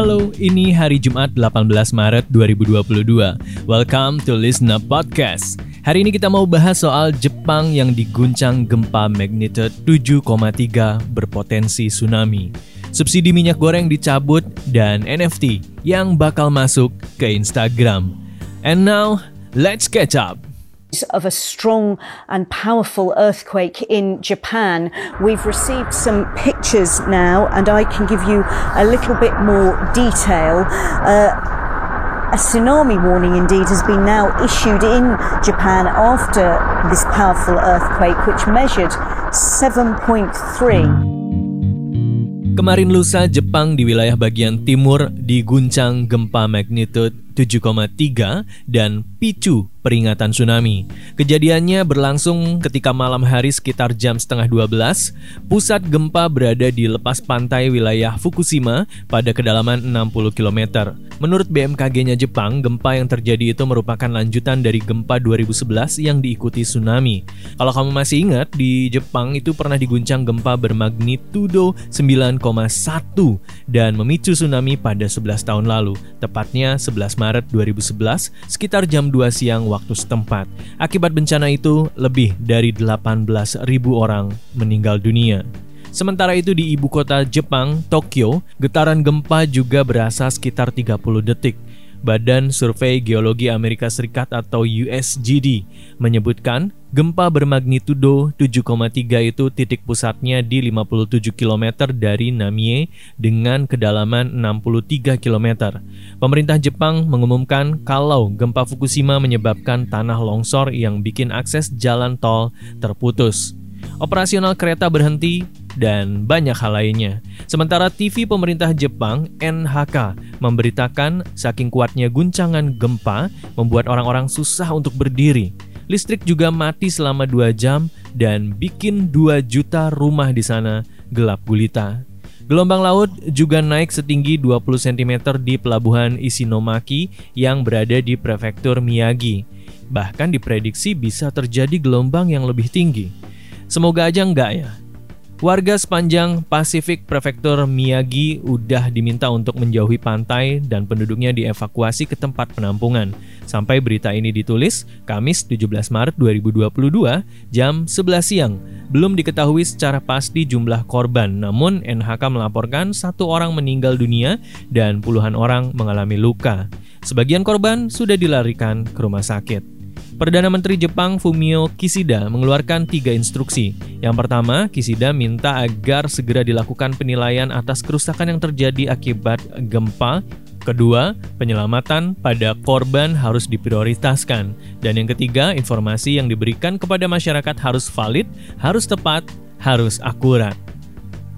Halo, ini hari Jumat 18 Maret 2022. Welcome to Listen Up Podcast. Hari ini kita mau bahas soal Jepang yang diguncang gempa magnitude 7,3 berpotensi tsunami. Subsidi minyak goreng dicabut dan NFT yang bakal masuk ke Instagram. And now, let's catch up. Of a strong and powerful earthquake in Japan. We've received some pictures now, and I can give you a little bit more detail. Uh, a tsunami warning indeed has been now issued in Japan after this powerful earthquake, which measured 7.3. Kemarin lusa Jepang di wilayah bagian timur diguncang gempa magnitude 7,3 dan picu peringatan tsunami. Kejadiannya berlangsung ketika malam hari sekitar jam setengah 12. Pusat gempa berada di lepas pantai wilayah Fukushima pada kedalaman 60 km. Menurut BMKG-nya Jepang, gempa yang terjadi itu merupakan lanjutan dari gempa 2011 yang diikuti tsunami. Kalau kamu masih ingat, di Jepang itu pernah diguncang gempa bermagnitudo 9,1 dan memicu tsunami pada 11 tahun lalu, tepatnya 11 Maret Maret 2011 sekitar jam 2 siang waktu setempat. Akibat bencana itu, lebih dari 18.000 orang meninggal dunia. Sementara itu di ibu kota Jepang, Tokyo, getaran gempa juga berasa sekitar 30 detik. Badan Survei Geologi Amerika Serikat atau USGD menyebutkan gempa bermagnitudo 7,3 itu titik pusatnya di 57 km dari Namie dengan kedalaman 63 km. Pemerintah Jepang mengumumkan kalau gempa Fukushima menyebabkan tanah longsor yang bikin akses jalan tol terputus. Operasional kereta berhenti dan banyak hal lainnya. Sementara TV pemerintah Jepang NHK memberitakan saking kuatnya guncangan gempa membuat orang-orang susah untuk berdiri. Listrik juga mati selama 2 jam dan bikin 2 juta rumah di sana gelap gulita. Gelombang laut juga naik setinggi 20 cm di pelabuhan Isinomaki yang berada di prefektur Miyagi. Bahkan diprediksi bisa terjadi gelombang yang lebih tinggi. Semoga aja enggak ya. Warga sepanjang Pasifik Prefektur Miyagi udah diminta untuk menjauhi pantai dan penduduknya dievakuasi ke tempat penampungan. Sampai berita ini ditulis, Kamis 17 Maret 2022, jam 11 siang. Belum diketahui secara pasti jumlah korban, namun NHK melaporkan satu orang meninggal dunia dan puluhan orang mengalami luka. Sebagian korban sudah dilarikan ke rumah sakit. Perdana Menteri Jepang Fumio Kishida mengeluarkan tiga instruksi. Yang pertama, Kishida minta agar segera dilakukan penilaian atas kerusakan yang terjadi akibat gempa Kedua, penyelamatan pada korban harus diprioritaskan. Dan yang ketiga, informasi yang diberikan kepada masyarakat harus valid, harus tepat, harus akurat.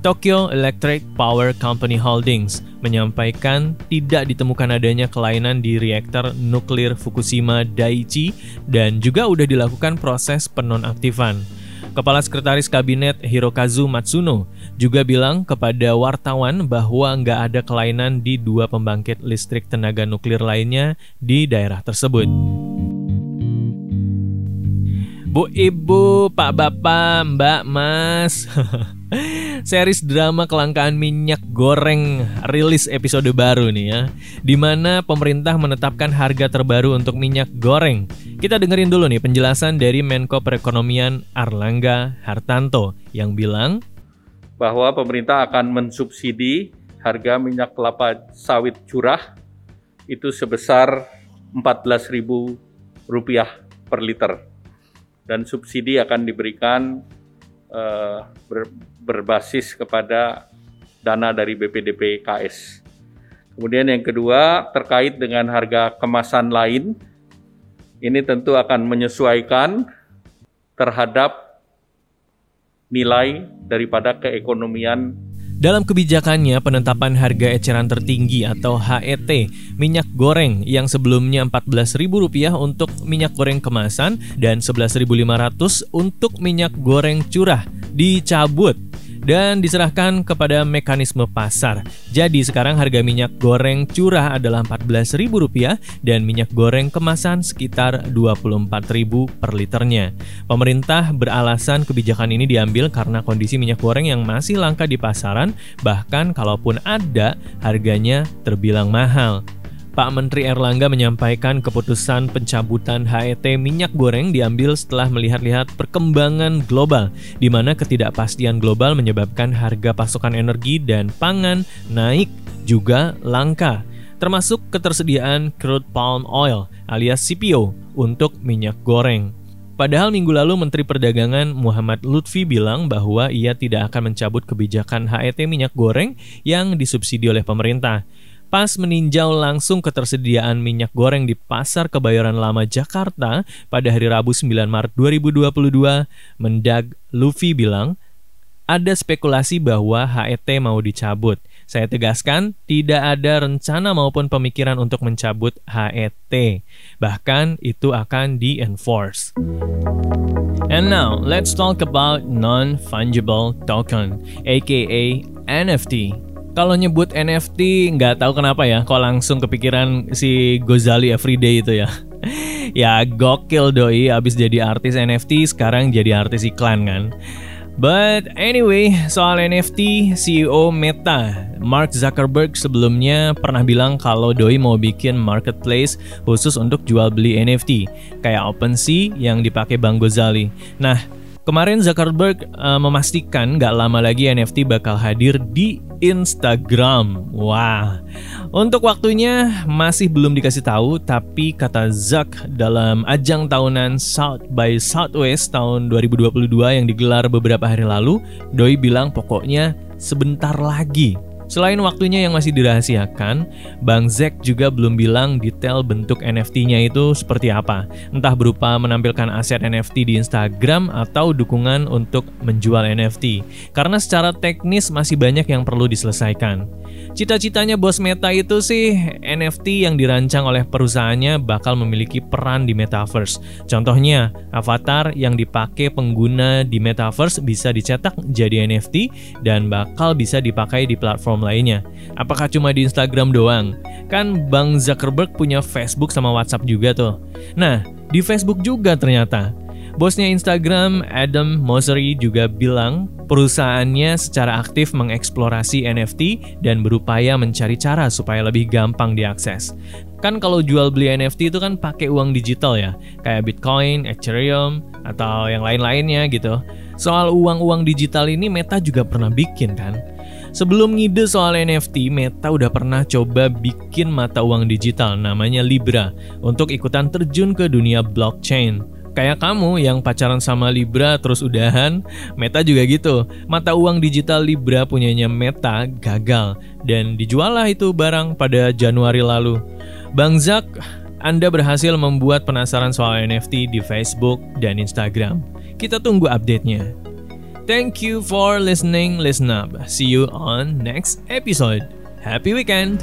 Tokyo Electric Power Company Holdings menyampaikan tidak ditemukan adanya kelainan di reaktor nuklir Fukushima Daiichi dan juga sudah dilakukan proses penonaktifan. Kepala Sekretaris Kabinet Hirokazu Matsuno juga bilang kepada wartawan bahwa nggak ada kelainan di dua pembangkit listrik tenaga nuklir lainnya di daerah tersebut. Bu Ibu, Pak Bapak, Mbak Mas Series drama kelangkaan minyak goreng rilis episode baru nih ya Di mana pemerintah menetapkan harga terbaru untuk minyak goreng. Kita dengerin dulu nih penjelasan dari Menko Perekonomian Arlangga Hartanto Yang bilang Bahwa pemerintah akan mensubsidi harga minyak kelapa sawit curah Itu sebesar Rp14.000 per liter. Dan subsidi akan diberikan uh, ber, berbasis kepada dana dari BPDP KS. Kemudian yang kedua terkait dengan harga kemasan lain, ini tentu akan menyesuaikan terhadap nilai daripada keekonomian dalam kebijakannya, penetapan harga eceran tertinggi atau HET minyak goreng yang sebelumnya Rp14.000 untuk minyak goreng kemasan dan Rp11.500 untuk minyak goreng curah dicabut dan diserahkan kepada mekanisme pasar. Jadi sekarang harga minyak goreng curah adalah Rp14.000 dan minyak goreng kemasan sekitar Rp24.000 per liternya. Pemerintah beralasan kebijakan ini diambil karena kondisi minyak goreng yang masih langka di pasaran, bahkan kalaupun ada, harganya terbilang mahal. Pak Menteri Erlangga menyampaikan keputusan pencabutan HET minyak goreng diambil setelah melihat-lihat perkembangan global, di mana ketidakpastian global menyebabkan harga pasokan energi dan pangan naik juga langka, termasuk ketersediaan crude palm oil alias CPO untuk minyak goreng. Padahal minggu lalu Menteri Perdagangan Muhammad Lutfi bilang bahwa ia tidak akan mencabut kebijakan HET minyak goreng yang disubsidi oleh pemerintah. Pas meninjau langsung ketersediaan minyak goreng di Pasar Kebayoran Lama Jakarta pada hari Rabu 9 Maret 2022, Mendag Luffy bilang, ada spekulasi bahwa HET mau dicabut. Saya tegaskan, tidak ada rencana maupun pemikiran untuk mencabut HET. Bahkan itu akan di-enforce. And now, let's talk about non-fungible token, aka NFT. Kalau nyebut NFT nggak tahu kenapa ya, kok langsung kepikiran si Gozali Everyday itu ya. ya gokil doi, abis jadi artis NFT sekarang jadi artis iklan kan. But anyway, soal NFT, CEO Meta, Mark Zuckerberg sebelumnya pernah bilang kalau Doi mau bikin marketplace khusus untuk jual beli NFT, kayak OpenSea yang dipakai Bang Gozali. Nah, Kemarin Zuckerberg uh, memastikan gak lama lagi NFT bakal hadir di Instagram. Wah, untuk waktunya masih belum dikasih tahu, tapi kata Zuck dalam ajang tahunan South by Southwest tahun 2022 yang digelar beberapa hari lalu, Doi bilang pokoknya sebentar lagi Selain waktunya yang masih dirahasiakan, Bang Zack juga belum bilang detail bentuk NFT-nya itu seperti apa. Entah berupa menampilkan aset NFT di Instagram atau dukungan untuk menjual NFT. Karena secara teknis masih banyak yang perlu diselesaikan. Cita-citanya bos Meta itu sih NFT yang dirancang oleh perusahaannya bakal memiliki peran di Metaverse. Contohnya, avatar yang dipakai pengguna di Metaverse bisa dicetak jadi NFT dan bakal bisa dipakai di platform lainnya. Apakah cuma di Instagram doang? Kan Bang Zuckerberg punya Facebook sama WhatsApp juga tuh. Nah, di Facebook juga ternyata. Bosnya Instagram, Adam Mosseri juga bilang perusahaannya secara aktif mengeksplorasi NFT dan berupaya mencari cara supaya lebih gampang diakses. Kan kalau jual beli NFT itu kan pakai uang digital ya, kayak Bitcoin, Ethereum, atau yang lain-lainnya gitu. Soal uang-uang digital ini Meta juga pernah bikin kan. Sebelum ngide soal NFT, Meta udah pernah coba bikin mata uang digital namanya Libra untuk ikutan terjun ke dunia blockchain. Kayak kamu yang pacaran sama Libra terus udahan, Meta juga gitu. Mata uang digital Libra punyanya Meta gagal dan dijual lah itu barang pada Januari lalu. Bang Zak, Anda berhasil membuat penasaran soal NFT di Facebook dan Instagram. Kita tunggu update-nya. Thank you for listening, listen up. See you on next episode. Happy weekend!